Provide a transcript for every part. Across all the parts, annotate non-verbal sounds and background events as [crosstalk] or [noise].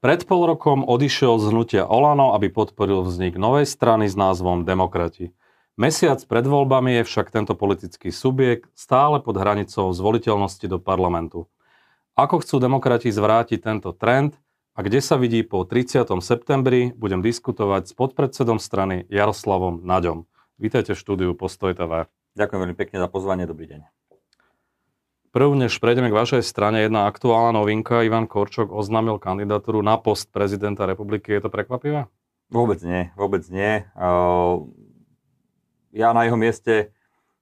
Pred pol rokom odišiel z hnutia Olano, aby podporil vznik novej strany s názvom Demokrati. Mesiac pred voľbami je však tento politický subjekt stále pod hranicou zvoliteľnosti do parlamentu. Ako chcú demokrati zvrátiť tento trend a kde sa vidí po 30. septembri, budem diskutovať s podpredsedom strany Jaroslavom Naďom. Vítajte v štúdiu Postoj TV. Ďakujem veľmi pekne za pozvanie, dobrý deň. Prv, než prejdeme k vašej strane, jedna aktuálna novinka. Ivan Korčok oznámil kandidatúru na post prezidenta republiky. Je to prekvapivé? Vôbec nie, vôbec nie. Ja na jeho mieste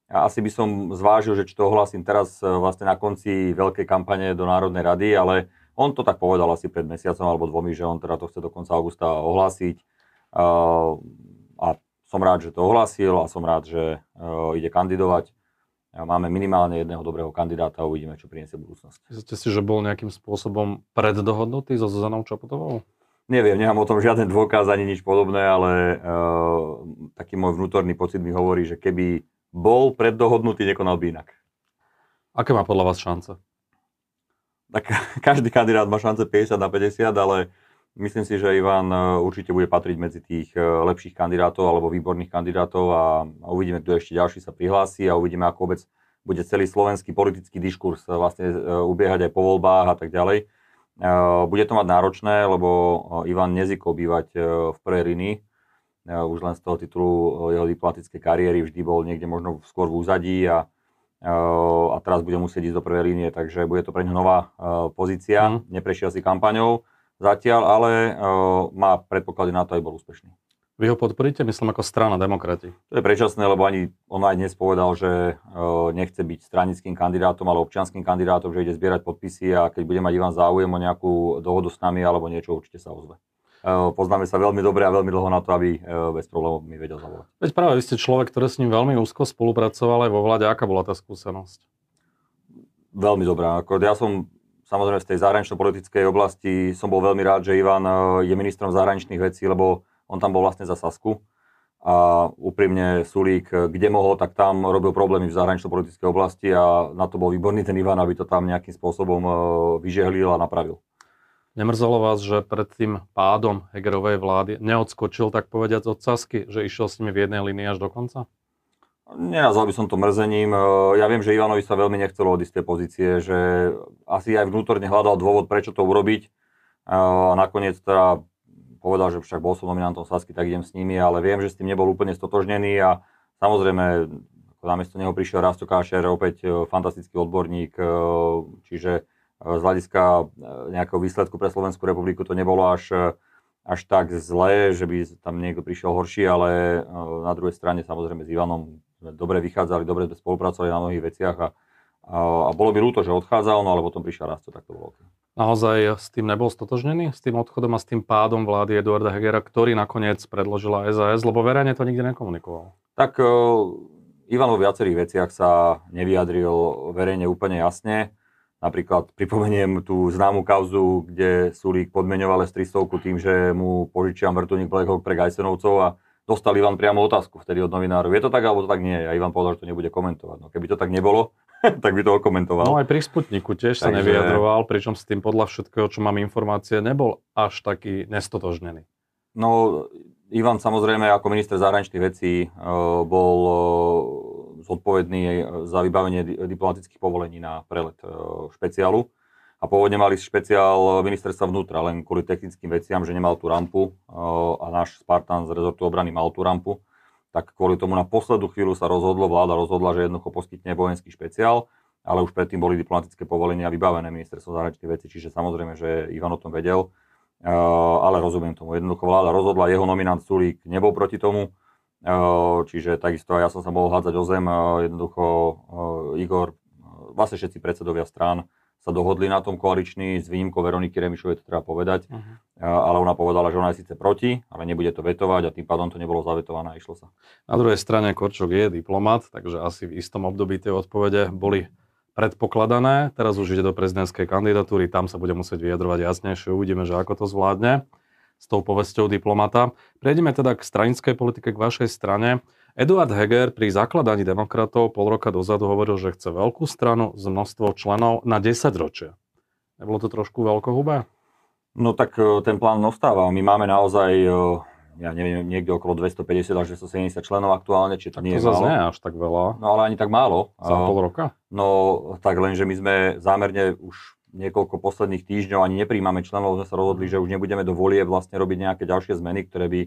asi by som zvážil, že či to ohlasím teraz e, vlastne na konci veľkej kampane do Národnej rady, ale on to tak povedal asi pred mesiacom alebo dvomi, že on teda to chce do konca augusta ohlásiť. A som rád, že to ohlásil a som rád, že e, ide kandidovať máme minimálne jedného dobrého kandidáta a uvidíme, čo priniesie budúcnosť. Myslíte si, že bol nejakým spôsobom preddohodnutý so Zuzanou Čaputovou? Neviem, nemám o tom žiaden dôkaz ani nič podobné, ale uh, taký môj vnútorný pocit mi hovorí, že keby bol preddohodnutý, nekonal by inak. Aké má podľa vás šance? Tak [laughs] každý kandidát má šance 50 na 50, ale Myslím si, že Ivan e, určite bude patriť medzi tých e, lepších kandidátov alebo výborných kandidátov a, uvidíme, kto ešte ďalší sa prihlási a uvidíme, ako vôbec bude celý slovenský politický diskurs e, vlastne ubiehať aj po voľbách a tak ďalej. Bude to mať náročné, lebo Ivan nezvykol bývať v prvej rini. Už len z toho titulu jeho diplomatickej kariéry vždy bol niekde možno skôr v úzadí a, a teraz bude musieť ísť do prvej línie, takže bude to pre ňo nová pozícia. Mm. Neprešiel si kampaňou zatiaľ, ale uh, má predpoklady na to, aj bol úspešný. Vy ho podporíte, myslím, ako strana demokrati. To je predčasné, lebo ani on aj dnes povedal, že uh, nechce byť stranickým kandidátom, ale občianským kandidátom, že ide zbierať podpisy a keď bude mať Ivan záujem o nejakú dohodu s nami alebo niečo, určite sa ozve. Uh, poznáme sa veľmi dobre a veľmi dlho na to, aby bez problémov mi vedel zavolať. Veď práve vy ste človek, ktorý s ním veľmi úzko spolupracoval aj vo vláde. Aká bola tá skúsenosť? Veľmi dobrá. Ja som Samozrejme z tej zahranično-politickej oblasti som bol veľmi rád, že Ivan e, je ministrom zahraničných vecí, lebo on tam bol vlastne za Sasku. A úprimne Sulík, e, kde mohol, tak tam robil problémy v zahranično-politickej oblasti a na to bol výborný ten Ivan, aby to tam nejakým spôsobom e, vyžehlil a napravil. Nemrzelo vás, že pred tým pádom Hegerovej vlády neodskočil, tak povediať, od Sasky, že išiel s nimi v jednej línii až do konca? Nenazval by som to mrzením. E, ja viem, že Ivanovi sa veľmi nechcelo od isté pozície, že asi aj vnútorne hľadal dôvod, prečo to urobiť. E, a nakoniec teda povedal, že však bol som nominantom Sasky, tak idem s nimi, ale viem, že s tým nebol úplne stotožnený a samozrejme namiesto neho prišiel Rasto Kášer, opäť e, fantastický odborník, čiže z hľadiska nejakého výsledku pre Slovenskú republiku to nebolo až, až tak zlé, že by tam niekto prišiel horší, ale na druhej strane samozrejme s Ivanom sme dobre vychádzali, dobre sme spolupracovali na mnohých veciach a, a, a bolo by ľúto, že odchádzal, no ale potom prišiel Rasto, tak to bolo OK. Naozaj s tým nebol stotožnený? S tým odchodom a s tým pádom vlády Eduarda Hegera, ktorý nakoniec predložila SAS, lebo verejne to nikdy nekomunikoval? Tak uh, Ivan vo viacerých veciach sa nevyjadril verejne úplne jasne. Napríklad pripomeniem tú známu kauzu, kde Sulík podmenoval S-300 tým, že mu požičiam vrtulník Black Hawk pre Gajsenovcov a dostal Ivan priamo otázku vtedy od novinárov. Je to tak, alebo to tak nie? A Ivan povedal, že to nebude komentovať. No keby to tak nebolo, [laughs] tak by to okomentoval. No aj pri Sputniku tiež Takže... sa nevyjadroval, pričom s tým podľa všetkého, čo mám informácie, nebol až taký nestotožnený. No, Ivan samozrejme ako minister zahraničných vecí e, bol e, zodpovedný za vybavenie diplomatických povolení na prelet e, špeciálu a pôvodne mali špeciál ministerstva vnútra, len kvôli technickým veciam, že nemal tú rampu a náš Spartan z rezortu obrany mal tú rampu, tak kvôli tomu na poslednú chvíľu sa rozhodlo, vláda rozhodla, že jednoducho poskytne vojenský špeciál, ale už predtým boli diplomatické povolenia vybavené ministerstvo zahraničných vecí, čiže samozrejme, že Ivan o tom vedel, ale rozumiem tomu. Jednoducho vláda rozhodla, jeho nominant Sulík nebol proti tomu, čiže takisto ja som sa mohol hádzať o zem, jednoducho Igor, vlastne všetci predsedovia strán sa dohodli na tom koaliční, s výnimkou Veroniky Remišovej, to treba povedať, uh-huh. ale ona povedala, že ona je síce proti, ale nebude to vetovať a tým pádom to nebolo zavetované a išlo sa. Na druhej strane Korčok je diplomat, takže asi v istom období tie odpovede boli predpokladané. Teraz už ide do prezidentskej kandidatúry, tam sa bude musieť vyjadrovať jasnejšie, uvidíme, že ako to zvládne s tou povesťou diplomata. Prejdeme teda k stranickej politike, k vašej strane. Eduard Heger pri zakladaní demokratov pol roka dozadu hovoril, že chce veľkú stranu s množstvom členov na 10 ročia. Nebolo to trošku veľkohubé? No tak e, ten plán ostáva. My máme naozaj, e, ja neviem, niekde okolo 250 až 270 členov aktuálne, či to Tak nie to je zase málo. nie až tak veľa. No ale ani tak málo. Za pol roka? No tak len, že my sme zámerne už niekoľko posledných týždňov ani nepríjmame členov, sme sa rozhodli, že už nebudeme do volie vlastne robiť nejaké ďalšie zmeny, ktoré by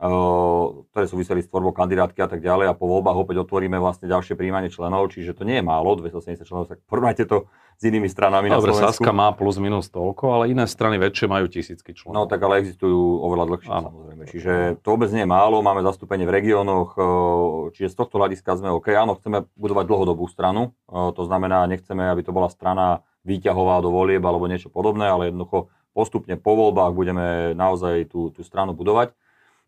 ktoré súviseli s tvorbou kandidátky a tak ďalej a po voľbách opäť otvoríme vlastne ďalšie príjmanie členov, čiže to nie je málo, 270 členov, tak porovnajte to s inými stranami Dobre, na Slovensku. Saska má plus minus toľko, ale iné strany väčšie majú tisícky členov. No tak ale existujú oveľa dlhšie Áno. samozrejme. Čiže to vôbec nie je málo, máme zastúpenie v regiónoch, e, čiže z tohto hľadiska sme OK. Áno, chceme budovať dlhodobú stranu, e, to znamená, nechceme, aby to bola strana výťahová do volieb alebo niečo podobné, ale jednoducho postupne po voľbách budeme naozaj tú, tú stranu budovať.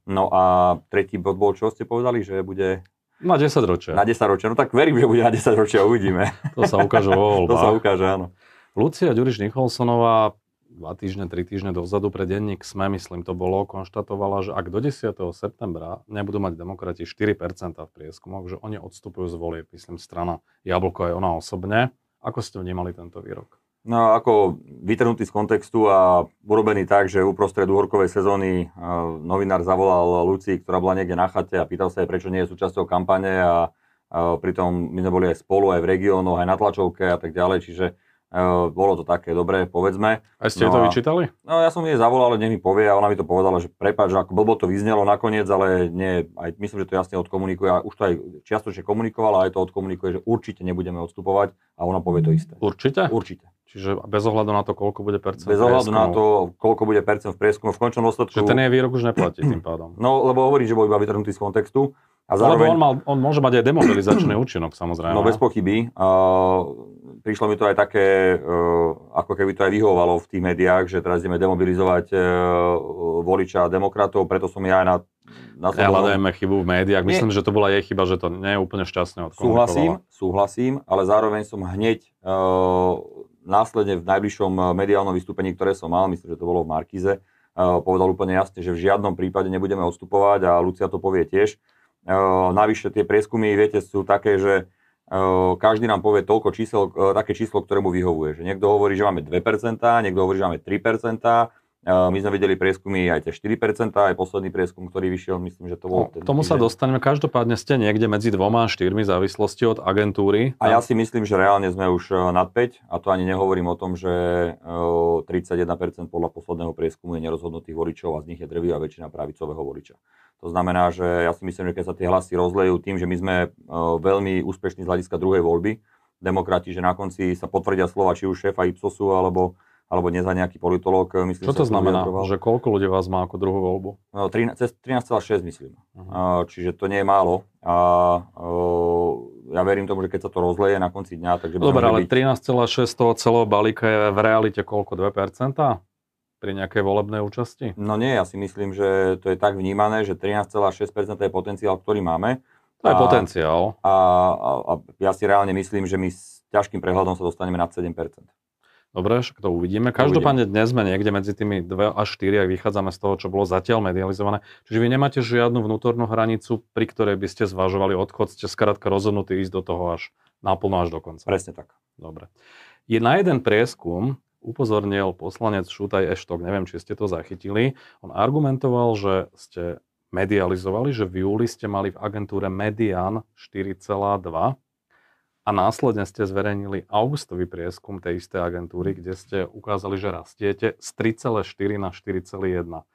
No a tretí bod bol, čo ste povedali, že bude Na 10 ročia. na 10 ročia. No tak verím, že bude na 10 ročia, uvidíme. To sa ukáže vo [laughs] to sa voľbách. ukáže, áno. Lucia Ďuriš Nicholsonová dva týždne, tri týždne dozadu pre denník SME, myslím to bolo, konštatovala, že ak do 10. septembra nebudú mať demokrati 4% v prieskumoch, že oni odstupujú z volieb, myslím strana Jablko aj ona osobne. Ako ste vnímali tento výrok? No ako vytrhnutý z kontextu a urobený tak, že uprostred uhorkovej sezóny uh, novinár zavolal Lucii, ktorá bola niekde na chate a pýtal sa jej, prečo nie je súčasťou kampane a uh, pritom my sme boli aj spolu, aj v regiónoch, aj na tlačovke a tak ďalej, čiže bolo to také dobré, povedzme. A ste No to a- vyčítali? No ja som jej zavolal, nech mi povie a ona mi to povedala, že prepáč, že ako blbo to vyznelo nakoniec, ale nie, aj myslím, že to jasne odkomunikuje a už to aj čiastočne komunikovala, aj to odkomunikuje, že určite nebudeme odstupovať a ona povie to isté. Určite? Určite. Čiže bez ohľadu na to, koľko bude percent Bez ohľadu na to, koľko bude percent v prieskumu, v končnom dôsledku... Že ten jej výrok už neplatí tým pádom. No, lebo hovorím, že bol iba vytrhnutý z kontextu. A Lebo zároveň, on, mal, on môže mať aj demobilizačný účinok, samozrejme. no bez pochyby, uh, prišlo mi to aj také, uh, ako keby to aj vyhovalo v tých médiách, že teraz ideme demobilizovať uh, voliča demokratov, preto som ja aj na... na Nehľadajme chybu v médiách. Nie. Myslím, že to bola jej chyba, že to nie je úplne odkomunikovala. Súhlasím, súhlasím, ale zároveň som hneď uh, následne v najbližšom mediálnom vystúpení, ktoré som mal, myslím, že to bolo v Markize, povedal úplne jasne, že v žiadnom prípade nebudeme odstupovať a Lucia to povie tiež. Uh, navyše tie prieskumy, viete, sú také, že každý nám povie toľko čísel, uh, také číslo, ktoré mu vyhovuje. Že niekto hovorí, že máme 2%, niekto hovorí, že máme 3%, Uh, my sme videli prieskumy aj tie 4%, aj posledný prieskum, ktorý vyšiel, myslím, že to bol... No, ten tomu sa dostaneme. Každopádne ste niekde medzi dvoma a štyrmi závislosti od agentúry. A ja si myslím, že reálne sme už e, nad 5 a to ani nehovorím o tom, že e, 31% podľa posledného prieskumu je nerozhodnutých voličov a z nich je drvivá väčšina pravicového voliča. To znamená, že ja si myslím, že keď sa tie hlasy rozlejú tým, že my sme e, veľmi úspešní z hľadiska druhej voľby, demokrati, že na konci sa potvrdia slova či už šéfa Ipsosu alebo, alebo dnes aj nejaký politológ. e, Myslím, Čo to znamená? vyjadroval. Že koľko ľudí vás má ako druhú voľbu? No, 13 cez 13,6 myslím. Mhm. Uh, čiže to nie je málo. A uh, ja verím tomu, že keď sa to rozleje na konci dňa, takže Dobre, ale byť... 13,6 toho celého balíka je v realite koľko? 2%? Pri nejakej volebnej účasti? No nie, ja si myslím, že to je tak vnímané, že 13,6% je potenciál, ktorý máme. To je A- potenciál. A, a, a ja si reálne myslím, že my s ťažkým prehľadom sa dostaneme nad 7%. Dobre, však to uvidíme. Každopádne dnes sme niekde medzi tými 2 až 4, ak vychádzame z toho, čo bolo zatiaľ medializované. Čiže vy nemáte žiadnu vnútornú hranicu, pri ktorej by ste zvažovali odchod, ste skrátka rozhodnutí ísť do toho až naplno až do konca. Presne tak. Dobre. Je na jeden prieskum upozornil poslanec Šutaj Eštok, neviem, či ste to zachytili. On argumentoval, že ste medializovali, že v júli ste mali v agentúre median 4,2 a následne ste zverejnili augustový prieskum tej istej agentúry, kde ste ukázali, že rastiete z 3,4 na 4,1.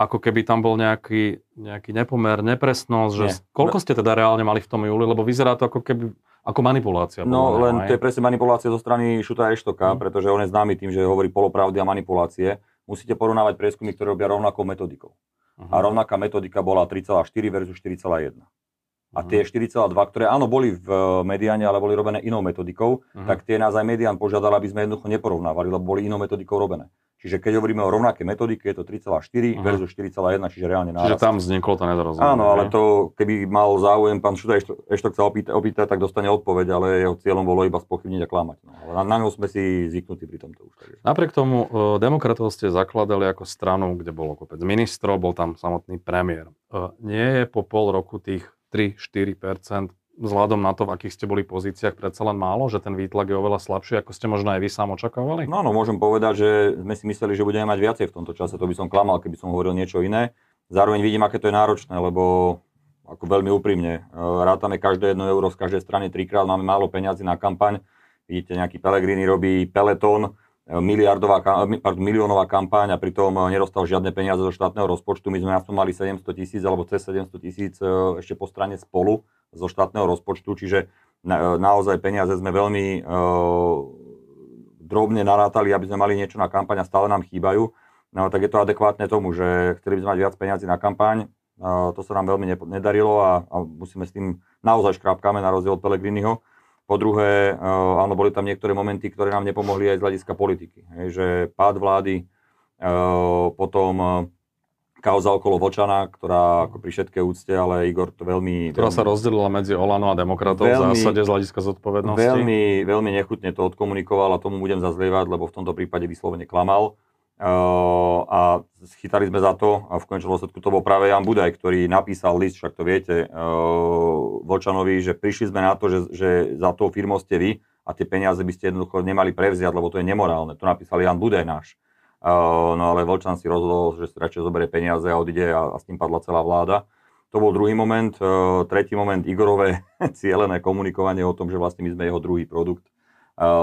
Ako keby tam bol nejaký, nejaký nepomer, nepresnosť, že Nie. koľko ste teda reálne mali v tom júli, lebo vyzerá to ako keby ako manipulácia. No mňa, len hej? to je presne manipulácia zo strany Šuta Eštoka, Mm. pretože on je známy tým, že hovorí polopravdy a manipulácie. Musíte porovnávať prieskumy, ktoré robia rovnakou metodikou. Mhm. A rovnaká metodika bola 3,4 versus 4,1. A tie 4,2, ktoré áno boli v eh, mediane, ale boli robené inou metodikou, Mhm. tak tie nás aj median požiadal, aby sme jednoducho neporovnávali, lebo boli inou metodikou robené. Čiže keď hovoríme o rovnaké metodike, je to 3,4 Mhm. versus 4,1, čiže reálne Čiže nárast. tam vzniklo to nedorozumenie. Áno, ale to, keby mal záujem pán Šuta Eštok, Eštok sa opýta, opýta, tak dostane odpoveď, ale jeho cieľom bolo iba spochybniť a klamať. No. Ale na, na ňu sme si zvyknutí pri tomto už. Takže. Napriek tomu e, demokratov ste zakladali ako stranu, kde bolo kopec ministrov, bol tam samotný premiér. E, Nie je po pol roku tých 3-4% vzhľadom na to, v akých ste boli pozíciách, predsa len málo, že ten výtlak je oveľa slabší, ako ste možno aj vy sám očakávali? No, no, môžem povedať, že sme si mysleli, že budeme mať viacej v tomto čase. To by som klamal, keby som hovoril niečo iné. Zároveň vidím, aké to je náročné, lebo ako veľmi úprimne, e, rátame každé jedno euro z každej strany trikrát, máme málo peňazí na kampaň. Vidíte, nejaký Pelegrini robí peletón, miliardová, miliónová kampaň a pritom nedostal žiadne peniaze zo štátneho rozpočtu. My sme aspoň mali 700 tisíc alebo cez 700 tisíc ešte po strane spolu zo štátneho rozpočtu, čiže na, naozaj peniaze sme veľmi uh, drobne narátali, aby sme mali niečo na kampaň a stále nám chýbajú. No tak je to adekvátne tomu, že chceli by sme mať viac peniazy na kampaň, uh, to sa nám veľmi nedarilo a, a musíme s tým naozaj škrápkame na rozdiel od Pelegriniho. Po druhé, uh, áno, boli tam niektoré momenty, ktoré nám nepomohli aj z hľadiska politiky. Hej, že pád vlády, uh, potom kauza okolo Vočana, ktorá ako pri všetkej úcte, ale Igor to veľmi... Ktorá veľmi, sa rozdelila medzi Olano a demokratov veľmi, v zásade z hľadiska zodpovednosti. Veľmi, veľmi nechutne to odkomunikoval a tomu budem zazlievať, lebo v tomto prípade vyslovene klamal. Uh, a chytali sme za to a v konečnom dôsledku to bol práve Jan Budaj, ktorý napísal list, však to viete, uh, Vočanovi, že prišli sme na to, že, že za tou firmou ste vy a tie peniaze by ste jednoducho nemali prevziať, lebo to je nemorálne. To napísal Jan Budaj náš. No ale Volčan si rozhodol, že si radšej zoberie peniaze a odíde a, a s tým padla celá vláda. To bol druhý moment. Tretí moment, Igorové [laughs] cieľené komunikovanie o tom, že vlastne my sme jeho druhý produkt.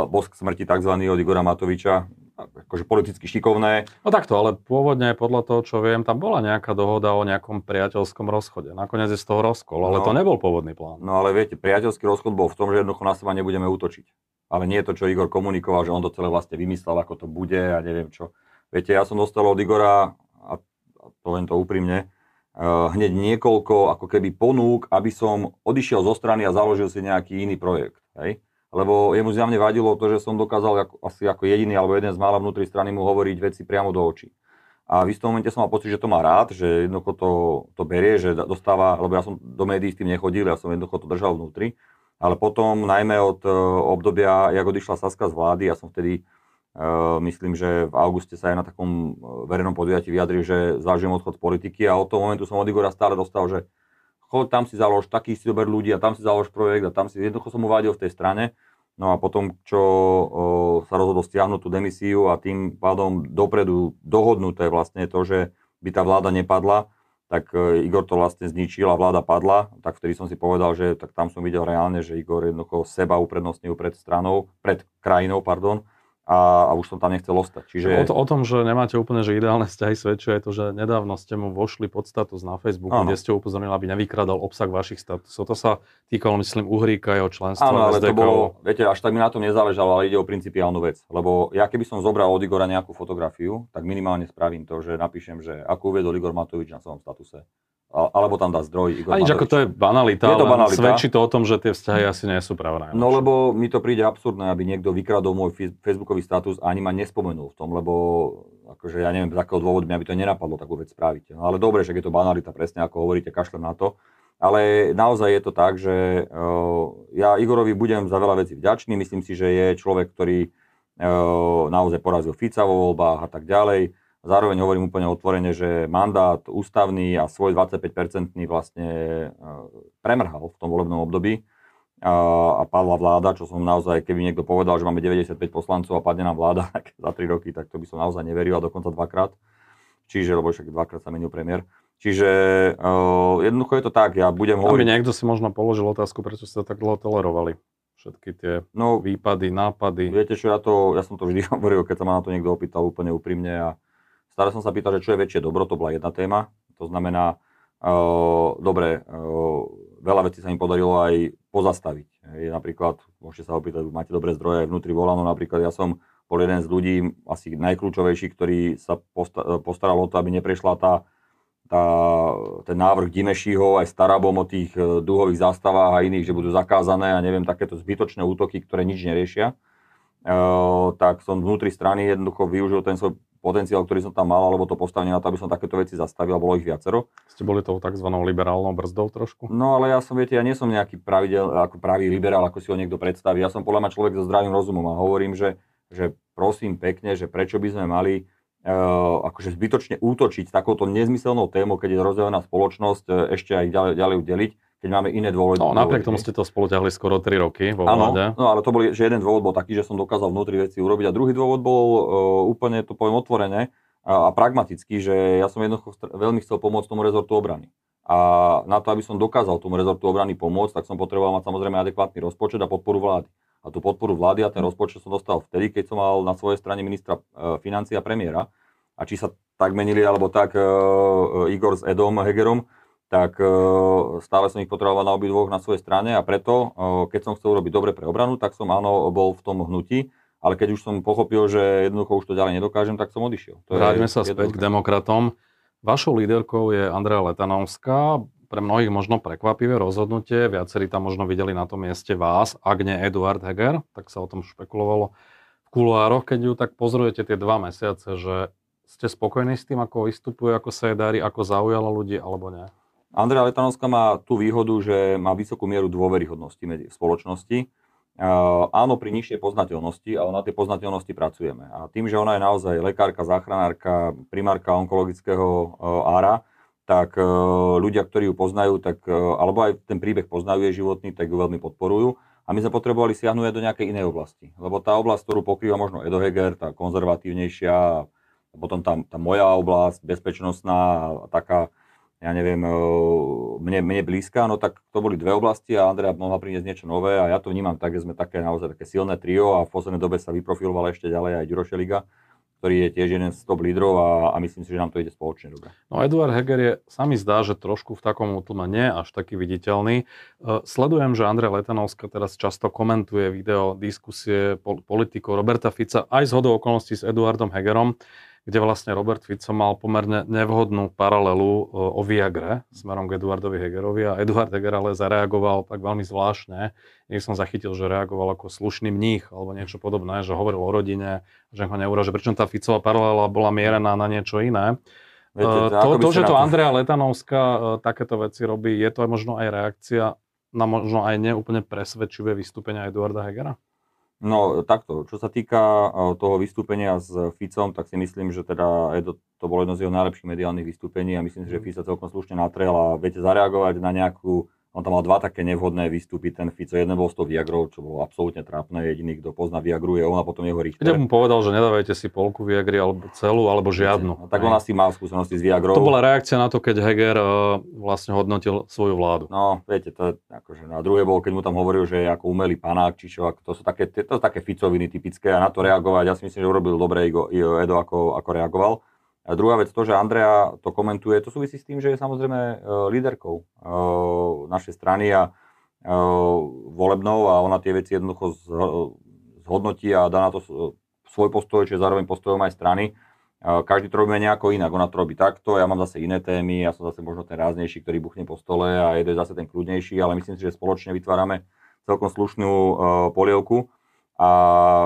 Bosk smrti tzv. od Igora Matoviča, akože politicky šikovné. No takto, ale pôvodne podľa toho, čo viem, tam bola nejaká dohoda o nejakom priateľskom rozchode. Nakoniec je z toho rozkol, ale no, to nebol pôvodný plán. No ale viete, priateľský rozchod bol v tom, že jednoducho na seba nebudeme útočiť. Ale nie je to, čo Igor komunikoval, že on to celé vlastne vymyslel, ako to bude a neviem čo. Viete, ja som dostal od Igora, a poviem to úprimne, uh, hneď niekoľko ako keby ponúk, aby som odišiel zo strany a založil si nejaký iný projekt. Hej? Lebo jemu zjavne vadilo to, že som dokázal ako, asi ako jediný alebo jeden z mála vnútri strany mu hovoriť veci priamo do očí. A v istom momente som mal pocit, že to má rád, že jednoducho to, to berie, že dostáva, lebo ja som do médií s tým nechodil, ja som jednoducho to držal vnútri. Ale potom, najmä od uh, obdobia, jak odišla Saska z vlády, ja som vtedy Eh, myslím, že v auguste sa aj na takom eh, verejnom podujatí vyjadril, že zvážujem odchod z politiky a od toho momentu som od Igora stále dostal, že chod tam si založ taký si dober ľudí a tam si založ projekt a tam si jednoducho som uvádil v tej strane. No a potom, čo sa rozhodol stiahnuť tú demisiu a tým pádom dopredu dohodnuté vlastne to, že by tá vláda nepadla, tak Igor to vlastne zničil a vláda padla, tak vtedy som si povedal, že tak tam som videl reálne, že Igor jednoducho seba uprednostnil pred stranou, pred krajinou, pardon, a, a už som tam nechcel ostať. Čiže... O, to, o tom, že nemáte úplne že ideálne vzťahy, svedčuje to, že nedávno ste mu vošli pod status na Facebooku, ano. kde ste upozornili, aby nevykradal obsah vašich statusov. To sa týkalo, myslím, Uhríka, jeho členstva. Áno, ale SDK. to bolo, viete, až tak mi na tom nezáležalo, ale ide o principiálnu vec. Lebo ja keby som zobral od Igora nejakú fotografiu, tak minimálne spravím to, že napíšem, že ako uviedol Igor Matovič na svojom statuse alebo tam dá zdroj Igor Ani ako to je banalita, je to banalita. svedčí to o tom, že tie vzťahy asi nie sú práve najlepšie. No lebo mi to príde absurdné, aby niekto vykradol môj facebookový status a ani ma nespomenul v tom, lebo akože ja neviem, z akého dôvodu mňa by to nenapadlo takú vec spraviť. No ale dobre, že je to banalita, presne ako hovoríte, kašlem na to. Ale naozaj je to tak, že uh, ja Igorovi budem za veľa vecí vďačný. Myslím si, že je človek, ktorý uh, naozaj porazil Fica vo voľbách a tak ďalej Zároveň hovorím úplne otvorene, že mandát ústavný a svoj 25-percentný vlastne e, premrhal v tom volebnom období a, a padla vláda, čo som naozaj, keby niekto povedal, že máme 95 poslancov a padne nám vláda [laughs] za 3 roky, tak to by som naozaj neveril a dokonca dvakrát. Čiže, lebo však dvakrát sa menil premiér. Čiže uh, jednoducho je to tak, ja budem hovoriť... Aby niekto si možno položil otázku, prečo ste to tak dlho tolerovali. Všetky tie no, výpady, nápady. Viete čo, ja, to, ja som to vždy [laughs] hovoril, keď sa ma na to niekto opýtal úplne úprimne a Stále som sa pýtal, že čo je väčšie dobro, to bola jedna téma. To znamená, uh, dobre, uh, veľa vecí sa im podarilo aj pozastaviť. Je, napríklad, môžete sa opýtať, máte dobré zdroje vnútri Volano, napríklad ja som bol jeden z ľudí, asi najkľúčovejší, ktorý sa postaral o to, aby neprešla tá, tá, ten návrh Dimešího aj Starabom o tých e, dúhových zástavách a iných, že budú zakázané a neviem, takéto zbytočné útoky, ktoré nič neriešia. Uh, tak som vnútri strany jednoducho využil ten svoj potenciál, ktorý som tam mal, alebo to postavenie na to, aby som takéto veci zastavil, a bolo ich viacero. Ste boli tou tzv. liberálnou brzdou trošku? No ale ja som, viete, ja nie som nejaký pravidel, ako pravý liberál, ako si ho niekto predstaví. Ja som podľa mňa človek so zdravým rozumom a hovorím, že, že prosím pekne, že prečo by sme mali uh, akože zbytočne útočiť takouto nezmyselnou témou, keď je rozdelená spoločnosť, uh, ešte aj ďalej, ďalej udeliť, keď máme iné dôvody. No, napriek tomu ste to spolu ťahli skoro 3 roky vo Áno, vláde. no ale to bol, že jeden dôvod bol taký, že som dokázal vnútri veci urobiť a druhý dôvod bol uh, úplne, to poviem otvorene a, a pragmaticky, že ja som jednoducho veľmi chcel pomôcť tomu rezortu obrany. A na to, aby som dokázal tomu rezortu obrany pomôcť, tak som potreboval mať samozrejme adekvátny rozpočet a podporu vlády. A tú podporu vlády a ten rozpočet som dostal vtedy, keď som mal na svojej strane ministra uh, a premiéra. A či sa tak menili, alebo tak uh, Igor s Edom Hegerom, tak e, stále som ich potreboval na obidvoch na svojej strane a preto, e, keď som chcel urobiť dobre pre obranu, tak som áno, bol v tom hnutí, ale keď už som pochopil, že jednoducho už to ďalej nedokážem, tak som odišiel. To Vráťme sa späť k demokratom. Vašou líderkou je Andrea Letanovská. Pre mnohých možno prekvapivé rozhodnutie, viacerí tam možno videli na tom mieste vás, ak nie Eduard Heger, tak sa o tom špekulovalo v kuloároch, keď ju tak pozorujete tie dva mesiace, že ste spokojní s tým, ako vystupuje, ako sa jej darí, ako zaujala ľudí, alebo nie? Andrea Letanovská má tú výhodu, že má vysokú mieru dôveryhodnosti medzi spoločnosti. Áno, pri nižšej poznateľnosti, ale na tej poznateľnosti pracujeme. A tým, že ona je naozaj lekárka, záchranárka, primárka onkologického uh, ára, tak uh, ľudia, ktorí ju poznajú, tak, uh, alebo aj ten príbeh poznajú jej životný, tak ju veľmi podporujú. A my sme potrebovali siahnuť do nejakej inej oblasti. Lebo tá oblasť, ktorú pokrýva možno Edo Heger, tá konzervatívnejšia, a potom tá, tá moja oblasť, bezpečnostná, taká ja neviem, e, mne, mne blízka, no tak to boli dve oblasti a Andrea mohla priniesť niečo nové a ja to vnímam tak, že sme také naozaj také silné trio a v poslednej dobe sa vyprofiloval ešte ďalej aj Ďuroše Liga, ktorý je tiež jeden z top lídrov a, a myslím si, že nám to ide spoločne dobre. No Eduard Heger je, sa mi zdá, že trošku v takom útlme nie až taký viditeľný. Uh, sledujem, že Andrea Letanovská teraz často komentuje video, diskusie politikov Roberta Fica aj z hodou okolností s Eduardom Hegerom kde vlastne Robert Fico mal pomerne nevhodnú paralelu e, o Viagre smerom k Eduardovi Hegerovi a Eduard Heger ale zareagoval tak veľmi zvláštne. Nech som zachytil, že reagoval ako slušný mních alebo niečo podobné, že hovoril o rodine, že ho neuraže. Pričom tá Ficová paralela bola mierená na niečo iné. Viete, e, to, to, že to Andrea Letanovská e, takéto veci robí, je to aj možno aj reakcia na možno aj neúplne presvedčivé vystúpenia Eduarda Hegera? No takto, čo sa týka toho vystúpenia s Ficom, tak si myslím, že teda Edo, to bolo jedno z jeho najlepších mediálnych vystúpení a myslím si, že mhm. Fica celkom slušne natrel a viete zareagovať na nejakú on tam mal dva také nevhodné výstupy, ten Fico. Jeden bol s tou Viagrou, čo bolo absolútne trápne. Jediný, kto pozná Viagru, je on a potom jeho Richter. Ja mu povedal, že nedávajte si polku Viagry alebo celú, alebo žiadnu. No, tak on asi mal skúsenosti s Viagrou. To bola reakcia na to, keď Heger uh, vlastne hodnotil svoju vládu. No, viete, to akože, na druhé bol, keď mu tam hovoril, že je ako umelý panák, či čo, to sú také, to sú také Ficoviny typické a na to reagovať. Ja si myslím, že urobil dobre Edo, ako, ako reagoval. A druhá vec, to, že Andrea to komentuje, to súvisí s tým, že je samozrejme uh, líderkou uh, našej strany a uh, volebnou a ona tie veci jednoducho zhodnotí a dá na to svoj postoj, čiže zároveň postojom aj strany. Každý to robíme nejako inak, ona to robí takto, ja mám zase iné témy, ja som zase možno ten ráznejší, ktorý buchne po stole a je zase ten kľudnejší, ale myslím si, že spoločne vytvárame celkom slušnú polievku a,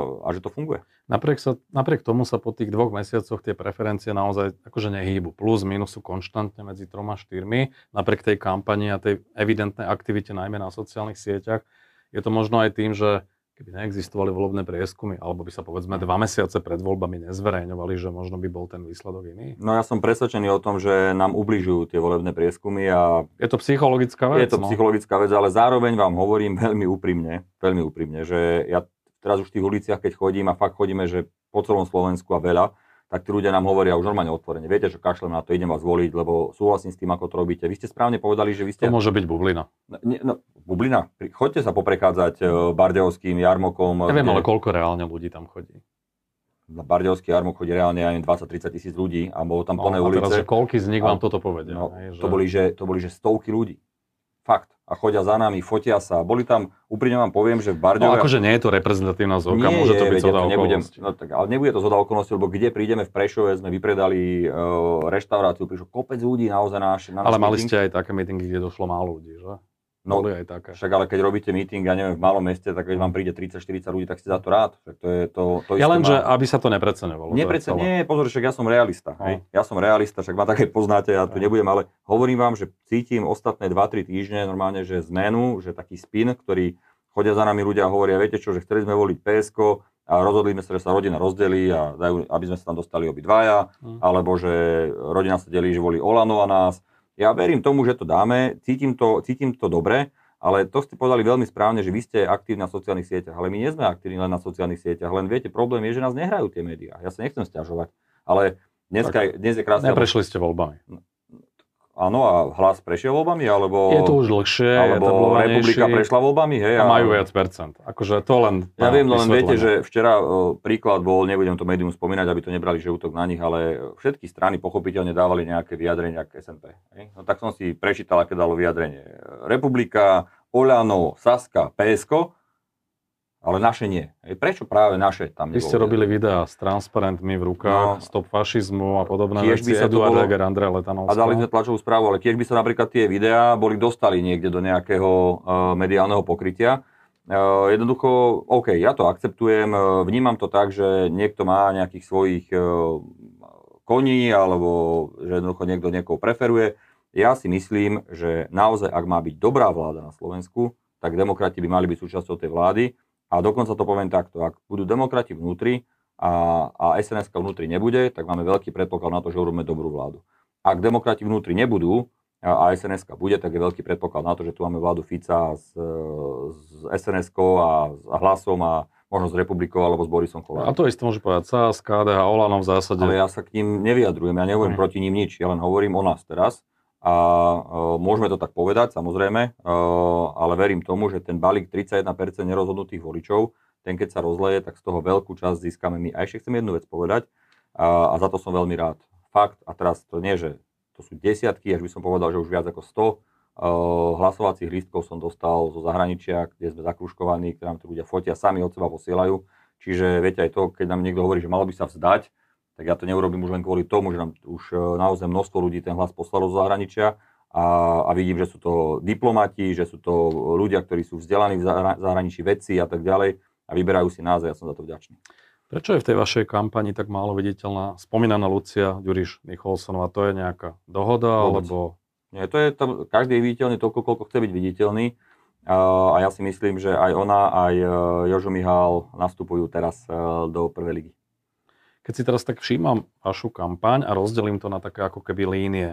a že to funguje. Napriek, sa, napriek tomu sa po tých dvoch mesiacoch tie preferencie naozaj akože nehýbu. Plus, minus sú konštantne medzi troma štyrmi. Napriek tej kampani a tej evidentnej aktivite najmä na sociálnych sieťach. Je to možno aj tým, že keby neexistovali volebné prieskumy, alebo by sa povedzme dva mesiace pred voľbami nezverejňovali, že možno by bol ten výsledok iný? No ja som presvedčený o tom, že nám ubližujú tie volebné prieskumy a... Je to psychologická vec? Je to no? psychologická vec, ale zároveň vám hovorím veľmi úprimne, veľmi úprimne, že ja teraz už v tých uliciach, keď chodím a fakt chodíme, že po celom Slovensku a veľa, tak tí ľudia nám hovoria už normálne otvorene. Viete, že kašlem na to, idem vás voliť, lebo súhlasím s tým, ako to robíte. Vy ste správne povedali, že vy ste... To môže byť bublina. No, no bublina. Choďte sa poprechádzať uh, Bardejovským jarmokom. Neviem, kde... ale koľko reálne ľudí tam chodí. Na Bardejovský jarmok chodí reálne aj 20-30 tisíc ľudí a bolo tam no, plné ulice. Teraz, že koľky z nich vám toto povedia? No, hej, že... to, boli, že, to boli, že stovky ľudí. Fakt a chodia za nami, fotia sa. Boli tam, úprimne vám poviem, že v Barďove... No akože nie je to reprezentatívna zóka, môže to byť zhoda nebudem, no, tak, ale nebude to zhoda okolností, lebo kde prídeme v Prešove, sme vypredali uh, reštauráciu, prišlo kopec ľudí naozaj na na Ale mali meeting. ste aj také meetingy, kde došlo málo ľudí, že? No, Boli aj také. Však ale keď robíte meeting, ja neviem, v malom meste, tak keď vám príde 30-40 ľudí, tak ste za to rád. Však to je to, to ja len, má... že aby sa to nepreceňovalo. Neprece... Nie, pozor, však ja som realista. No. Hej? Ja som realista, však ma také poznáte, ja tu no. nebudem, ale hovorím vám, že cítim ostatné 2-3 týždne normálne, že zmenu, že taký spin, ktorý chodia za nami ľudia a hovoria, viete čo, že chceli sme voliť PSK a rozhodli sme sa, že sa rodina rozdelí a dajú, aby sme sa tam dostali obidvaja, hmm. alebo že rodina sa delí, že volí Olano a nás Ja verím tomu, že to dáme, cítim to, cítim to dobre, ale to ste povedali veľmi správne, že vy ste aktívni na sociálnych sieťach, ale my nie sme aktívni len na sociálnych sieťach, len viete, problém je, že nás nehrajú tie médiá. Ja sa nechcem stiažovať, ale dneska, dnes je krásne... Neprešli ste voľbami. Áno, a hlas prešiel voľbami, alebo... Je to už dlhšie, alebo Republika prešla voľbami, hej? A majú viac percent. Akože to len... Ja viem, no len viete, že včera uh, príklad bol, nebudem to médium spomínať, aby to nebrali, že útok na nich, ale všetky strany pochopiteľne dávali nejaké vyjadrenia k SNP. Hej? No tak som si prečítal, aké dalo vyjadrenie. Republika, Oľano, Saska, PSK, ale naše nie. Prečo práve naše tam nebolo? Vy ste robili videá s transparentmi v rukách, no, stop fašizmu a podobné veci, Eduard bolo, Heger, Andrej Letanovská. A dali sme tlačovú správu, ale tiež by sa napríklad tie videá boli dostali niekde do nejakého uh, mediálneho pokrytia. Uh, jednoducho, OK, ja to akceptujem, uh, vnímam to tak, že niekto má nejakých svojich uh, koní, alebo že jednoducho niekto niekoho preferuje. Ja si myslím, že naozaj, ak má byť dobrá vláda na Slovensku, tak demokrati by mali byť súčasťou tej vlády a dokonca to poviem takto, ak budú demokrati vnútri a, a sns vnútri nebude, tak máme veľký predpoklad na to, že urobíme dobrú vládu. Ak demokrati vnútri nebudú a, a sns bude, tak je veľký predpoklad na to, že tu máme vládu Fica s, s sns a, a hlasom a možno s Republikou alebo s Borisom Kolárom. A to isté môže povedať SAS, KDH, Olano v zásade. Ale ja sa k ním nevyjadrujem, ja nehovorím hmm. proti ním nič, ja len hovorím o nás teraz. A uh, môžeme to tak povedať, samozrejme, uh, ale verím tomu, že ten balík 31% nerozhodnutých voličov, ten keď sa rozleje, tak z toho veľkú časť získame my. A ešte chcem jednu vec povedať a, za to som veľmi rád. Fakt, a teraz to nie, že to sú desiatky, až by som povedal, že už viac ako 100 uh, hlasovacích lístkov som dostal zo zahraničia, kde sme zakruškovaní, ktoré nám tu ľudia fotia, sami od seba posielajú. Čiže viete aj to, keď nám niekto hovorí, že malo by sa vzdať, tak ja to neurobím už len kvôli tomu, že nám už e, naozaj množstvo ľudí ten hlas poslalo zo zahraničia a, a vidím, že sú to diplomati, že sú to ľudia, ktorí sú vzdelaní v zahraničí vedci a tak ďalej a vyberajú si nás a ja som za to vďačný. Prečo je v tej vašej kampani tak málo viditeľná spomínaná Lucia Ďuriš Nicholsonová? To je nejaká dohoda, Vôbec. alebo... Nie, to je tam, každý je viditeľný toľko, koľko chce byť viditeľný. A ja si myslím, že aj ona, aj e, Jožo Mihál nastupujú teraz e, do prvej ligy. Keď si teraz tak všímam vašu kampaň a rozdelím to na také ako keby línie.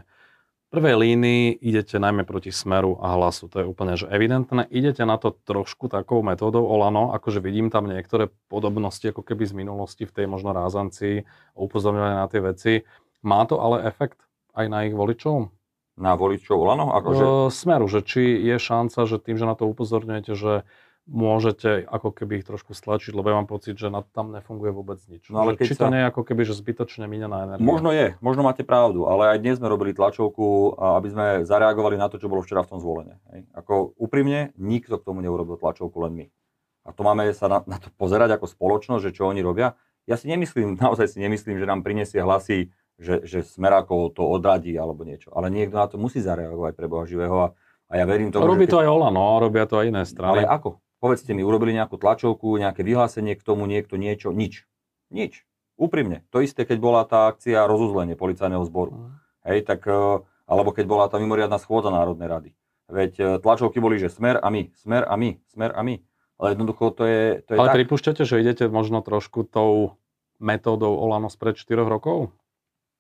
V prvej línii idete najmä proti smeru a hlasu, to je úplne že evidentné. Idete na to trošku takou metódou Olano, akože vidím tam niektoré podobnosti ako keby z minulosti v tej možno rázanci, upozorňovanie na tie veci. Má to ale efekt aj na ich voličov? Na voličov Olano? Akože... Smeru, že či je šanca, že tým, že na to upozorňujete, že môžete ako keby ich trošku stlačiť, lebo ja mám pocit, že na, tam nefunguje vôbec nič. No, ale keď či sa... to nie je ako keby, že zbytočne míňaná energia? Možno je, možno máte pravdu, ale aj dnes sme robili tlačovku, aby sme zareagovali na to, čo bolo včera v tom zvolenie. Hej. Ako úprimne, nikto k tomu neurobil tlačovku, len my. A to máme sa na, na to pozerať ako spoločnosť, že čo oni robia. Ja si nemyslím, [laughs] naozaj si nemyslím, že nám prinesie hlasy, že, že smerákov to odradí alebo niečo. Ale niekto na to musí zareagovať pre Boha živého a, a ja verím tomu, Robí keď... to aj Olano, robia to aj iné strany. Ale ako? Povedzte mi, urobili nejakú tlačovku, nejaké vyhlásenie k tomu, niekto niečo, nič. Nič. Úprimne. To isté, keď bola tá akcia rozuzlenie policajného zboru. Mm. Hej, tak, e, alebo keď bola tá mimoriadná schôdza Národnej rady. Veď e, tlačovky boli, že smer a my, smer a my, smer a my. Ale jednoducho to je, to je Ale tak. pripúšťate, že idete možno trošku tou metódou Olano spred 4 rokov?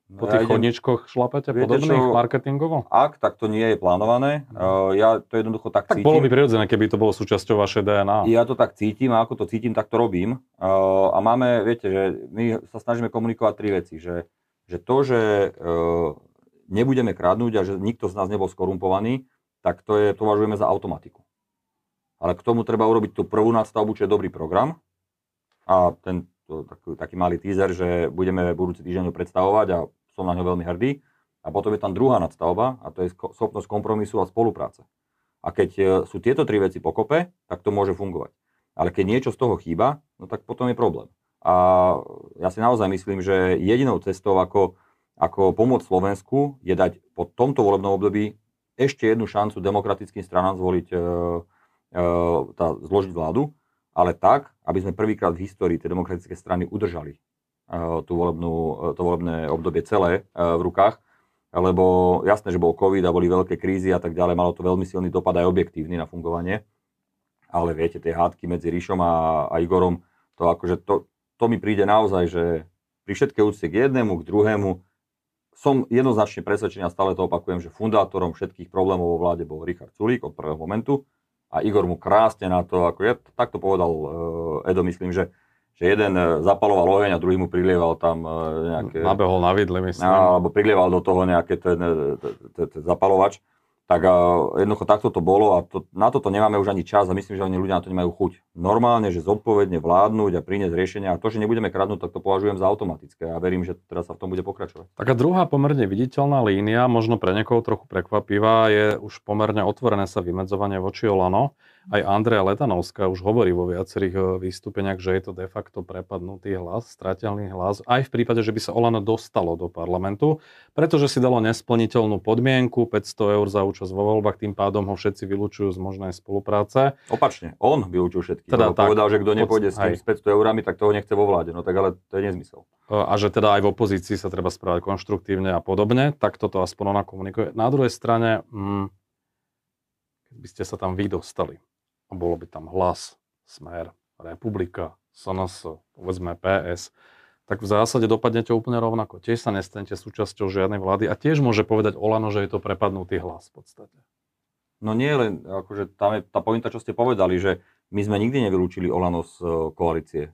Po tých ja chodničkoch šlapete podobných čo, marketingovo? Ak, tak to nie je plánované. Uh, ja to jednoducho tak, tak cítim. bolo by prirodzené, keby to bolo súčasťou vašej DNA. Ja to tak cítim a ako to cítim, tak to robím. Uh, a máme, viete, že my sa snažíme komunikovať tri veci. Že, že to, že uh, nebudeme kradnúť a že nikto z nás nebol skorumpovaný, tak to je, považujeme za automatiku. Ale k tomu treba urobiť tú prvú nadstavbu, čo je dobrý program. A ten, to, taký, taký malý teaser, že budeme budúci týždeň predstavovať a som na ňo veľmi hrdý. A potom je tam druhá nadstavba a to je schopnosť kompromisu a spolupráce. A keď e, sú tieto tri veci pokope, tak to môže fungovať. Ale keď niečo z toho chýba, no tak potom je problém. A ja si naozaj myslím, že jedinou cestou, ako, ako pomôcť Slovensku, je dať po tomto volebnom období ešte jednu šancu demokratickým stranám zvoliť, e, e, tá, zložiť vládu, ale tak, aby sme prvýkrát v histórii tie demokratické strany udržali tú volebnú, eh, to volebné obdobie celé eh, v rukách, lebo jasné, že bol COVID a boli veľké krízy a tak ďalej, malo to veľmi silný dopad aj objektívny na fungovanie, ale viete, tie hádky medzi Ríšom a, a Igorom, to akože to, to mi príde naozaj, že pri všetkej úcte k jednému, k druhému, som jednoznačne presvedčený a stále to opakujem, že fundátorom všetkých problémov vo vláde bol Richard Sulík od prvého momentu a Igor mu krásne na to, ako ja takto povedal Edo, myslím, že, že jeden uh, zapaloval oheň a druhý mu prilieval tam uh, nejaké... Nabehol na vidle, myslím. Alebo prilieval do toho nejaké ten, ten, ten, zapalovač tak jednoducho takto to bolo a to, na toto nemáme už ani čas a myslím, že ani ľudia na to nemajú chuť. Normálne, že zodpovedne vládnuť a priniesť riešenia a to, že nebudeme kradnúť, tak to považujem za automatické a verím, že teraz sa v tom bude pokračovať. Taká druhá pomerne viditeľná línia, možno pre niekoho trochu prekvapivá, je už pomerne otvorené sa vymedzovanie voči Olano. Aj Andrea Letanovská už hovorí vo viacerých e, výstupeniach, že je to de facto prepadnutý hlas, strateľný hlas, aj v prípade, že by sa Olano dostalo do parlamentu, pretože si dalo nesplniteľnú podmienku 500 eur za účasť vo voľbách, tým pádom ho všetci vylúčujú z možnej spolupráce. Opačne, on vylúčil všetkých. Teda tak, povedal, že kto nepôjde s tým s 500 eurami, tak toho nechce vo vláde. No tak ale to je nezmysel. E, a že teda aj v opozícii sa treba správať konštruktívne a podobne, tak toto aspoň ona komunikuje. Na druhej strane, mm, by ste sa tam vy dostali, a bolo by tam hlas, smer, republika, SNS, povedzme PS, tak v zásade dopadnete úplne rovnako. Tiež sa nestanete súčasťou žiadnej vlády a tiež môže povedať Olano, že je to prepadnutý hlas v podstate. No nie len, akože tam je tá pointa, čo ste povedali, že my sme nikdy nevylúčili Olano z e, koalície.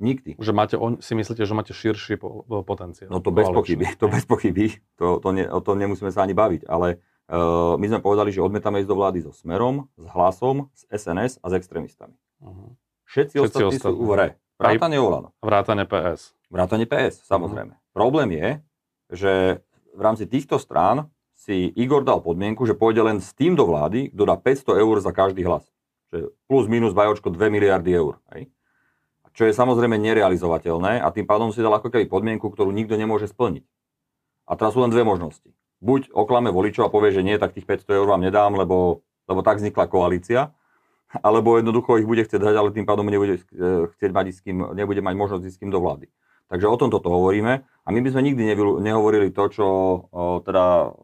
Nikdy. Že máte, si myslíte, že máte širší potenciál? No to bez pochyby, to bez pochyby, to, to ne, o tom nemusíme sa ani baviť, ale my sme povedali, že odmietame ísť do vlády so Smerom, s Hlasom, s SNS a s extrémistami. Uh-huh. Všetci, Všetci ostatní, sú v hre. Vrátane Olano. Vrátane PS. Vrátane PS, samozrejme. Uh-huh. Problém je, že v rámci týchto strán si Igor dal podmienku, že pôjde len s tým do vlády, kto dá 500 eur za každý hlas. Že plus minus bajočko 2 miliardy eur. Hej? Čo je samozrejme nerealizovateľné a tým pádom si dal ako keby podmienku, ktorú nikto nemôže splniť. A teraz sú len dve možnosti buď oklame voličov a povie, že nie, tak tých 500 eur vám nedám, lebo, lebo tak vznikla koalícia, alebo jednoducho ich bude chcieť dať, ale tým pádom nebude, eh, chcieť mať s kým, nebude mať možnosť ísť s kým do vlády. Takže o tomto to hovoríme a my by sme nikdy nehovorili to, čo o, teda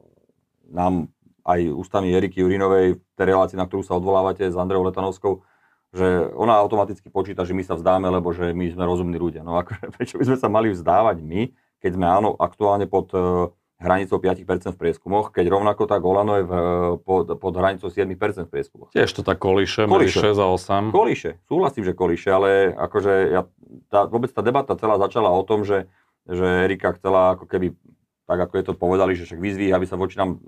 nám aj ústami Eriky Jurinovej v tej relácii, na ktorú sa odvolávate s Andreou Letanovskou, že ona automaticky počíta, že my sa vzdáme, lebo že my sme rozumní ľudia. No akože, [laughs] prečo by sme sa mali vzdávať my, keď sme áno aktuálne pod eh, hranicou 5% v prieskumoch, keď rovnako tak Olano je v, pod, pod hranicou 7% v prieskumoch. Tiež to tak kolíše, kolíše. 6 a 8. Kolíše, súhlasím, že kolíše, ale akože ja, tá, vôbec tá debata celá začala o tom, že, že Erika chcela ako keby, tak ako je to povedali, že však vyzví, aby sa voči nám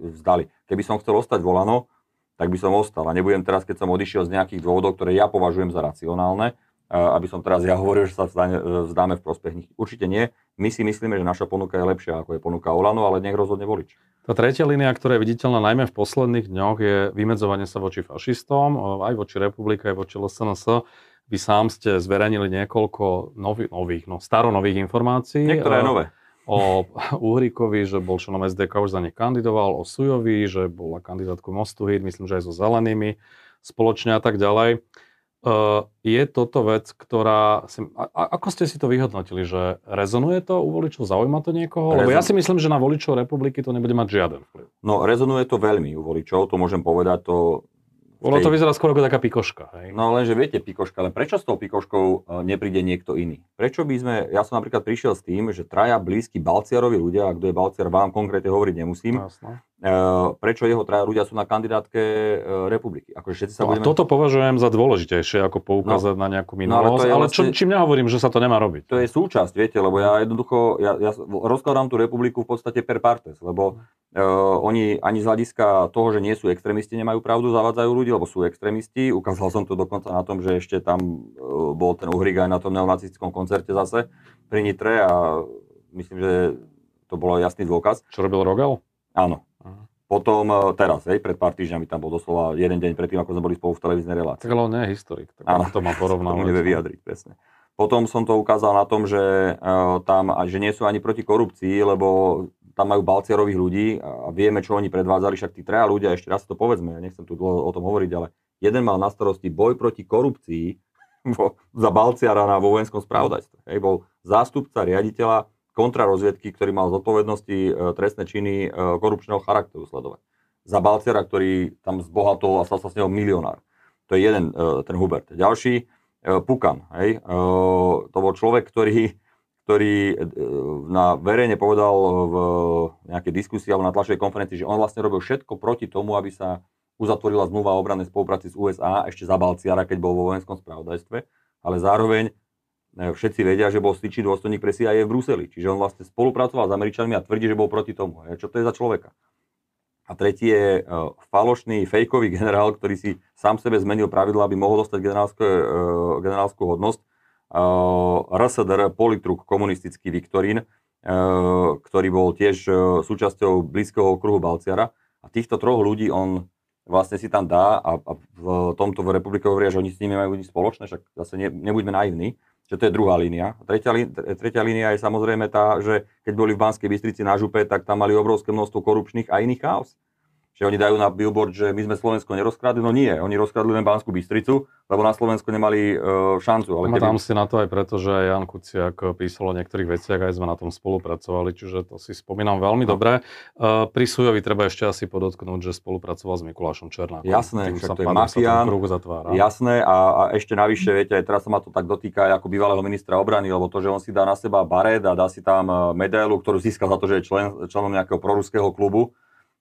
vzdali. Keby som chcel ostať volano, tak by som ostal. A nebudem teraz, keď som odišiel z nejakých dôvodov, ktoré ja považujem za racionálne, aby som teraz ja hovoril, že sa vzdáme v prospech nich. Určite nie. My si myslíme, že naša ponuka je lepšia ako je ponuka Olano, ale nech rozhodne volič. Tá tretia línia, ktorá je viditeľná najmä v posledných dňoch, je vymedzovanie sa voči fašistom, aj voči republike, aj voči LSNS. Vy sám ste zverejnili niekoľko nových, nových no staronových informácií. Niektoré nové. O [laughs] Uhrikovi, že bol členom SDK, už za ne kandidoval, o Sujovi, že bola kandidátku Mostu Hit, myslím, že aj so zelenými spoločne a tak ďalej. Je toto vec, ktorá... Si, a, ako ste si to vyhodnotili, že rezonuje to u voličov, zaujíma to niekoho? Rezon... Lebo ja si myslím, že na voličov republiky to nebude mať žiaden vplyv. No, rezonuje to veľmi u voličov, to môžem povedať, to ono tej... to vyzerá skôr ako taká pikoška. Hej? No lenže viete, pikoška, ale prečo s tou pikoškou e, nepríde niekto iný? Prečo by sme, ja som napríklad prišiel s tým, že traja blízki Balciarovi ľudia, a kto je Balciar, vám konkrétne hovoriť nemusím, Jasne. Uh, prečo jeho traja ľudia sú na kandidátke uh, republiky. Akože všetci sa no budeme... a toto považujem za dôležitejšie, ako poukázať no, na nejakú minulosť, no, ale, je ale vlastne... čo, čím nehovorím, že sa to nemá robiť. To je súčasť, viete, lebo ja jednoducho, ja, ja rozkladám tú republiku v podstate per partes, lebo uh, oni ani z hľadiska toho, že nie sú extrémisti, nemajú pravdu, zavádzajú ľudí, lebo sú extrémisti. Ukázal som to dokonca na tom, že ešte tam uh, bol ten Uhrik aj na tom neonacistickom koncerte zase pri Nitre a myslím, že to bolo jasný dôkaz. Čo robil Rogal? Áno. Potom e, teraz, hej, pred pár týždňami tam bol doslova jeden deň predtým, ako sme boli spolu v televíznej relácii. Tak ale on nie je historik, tak Áno, to má porovnávať. To nevie vyjadriť, presne. Potom som to ukázal na tom, že uh, tam, že nie sú ani proti korupcii, lebo tam majú balciarových ľudí a vieme, čo oni predvádzali, však tí traja ľudia, ešte raz to povedzme, ja nechcem tu dlho o tom hovoriť, ale jeden mal na starosti boj proti korupcii [laughs] vo, za balciara na vojenskom spravodajstve. Hej, bol zástupca riaditeľa kontrarozviedky, ktorý mal zodpovednosti e, trestné činy e, korupčného charakteru sledovať. Za Balciera, ktorý tam zbohatol a stal sa s neho milionár. To je jeden, e, ten Hubert. Ďalší, Pukan. Hej. To bol človek, ktorý, ktorý na verejne povedal v nejakej diskusii alebo na tlačovej konferencii, že on vlastne robil všetko proti tomu, aby sa uzatvorila zmluva o obrannej spolupráci s USA ešte za Balciara, keď bol vo vojenskom spravodajstve, ale zároveň všetci vedia, že bol styčný dôstojník pre CIA v Bruseli. Čiže on vlastne spolupracoval s Američanmi a tvrdí, že bol proti tomu. Čo to je za človeka? A tretí je uh, falošný, fejkový generál, ktorý si sám sebe zmenil pravidla, aby mohol dostať generálskú hodnosť. RSDR, politruk, komunistický Viktorín, ktorý bol tiež súčasťou blízkeho okruhu Balciara. A týchto troch ľudí on vlastne si tam dá a, a v tomto republike hovoria, že oni s nimi majú nič spoločné, však zase ne, nebuďme naivní, že to je druhá línia. Tretia, tretia línia je samozrejme tá, že keď boli v Banskej Bystrici na župe, tak tam mali obrovské množstvo korupčných a iných chaos že oni dajú na billboard, že my sme Slovensko nerozkradli. No nie, oni rozkradli len Banskú Bystricu, lebo na Slovensku nemali uh, šancu. Ale keby... tam si na to aj preto, že Jan Kuciak písal o niektorých veciach, aj sme na tom spolupracovali, čiže to si spomínam veľmi no. dobre. Uh, pri Sujovi treba ešte asi podotknúť, že spolupracoval s Mikulášom Černákom. Jasné, však to je mafián. Jasné a, a ešte navyše, viete, aj teraz sa ma to tak dotýka ako bývalého ministra obrany, lebo to, že on si dá na seba baret a dá si tam e, medailu, ktorú získal za to, že je člen, členom nejakého proruského klubu,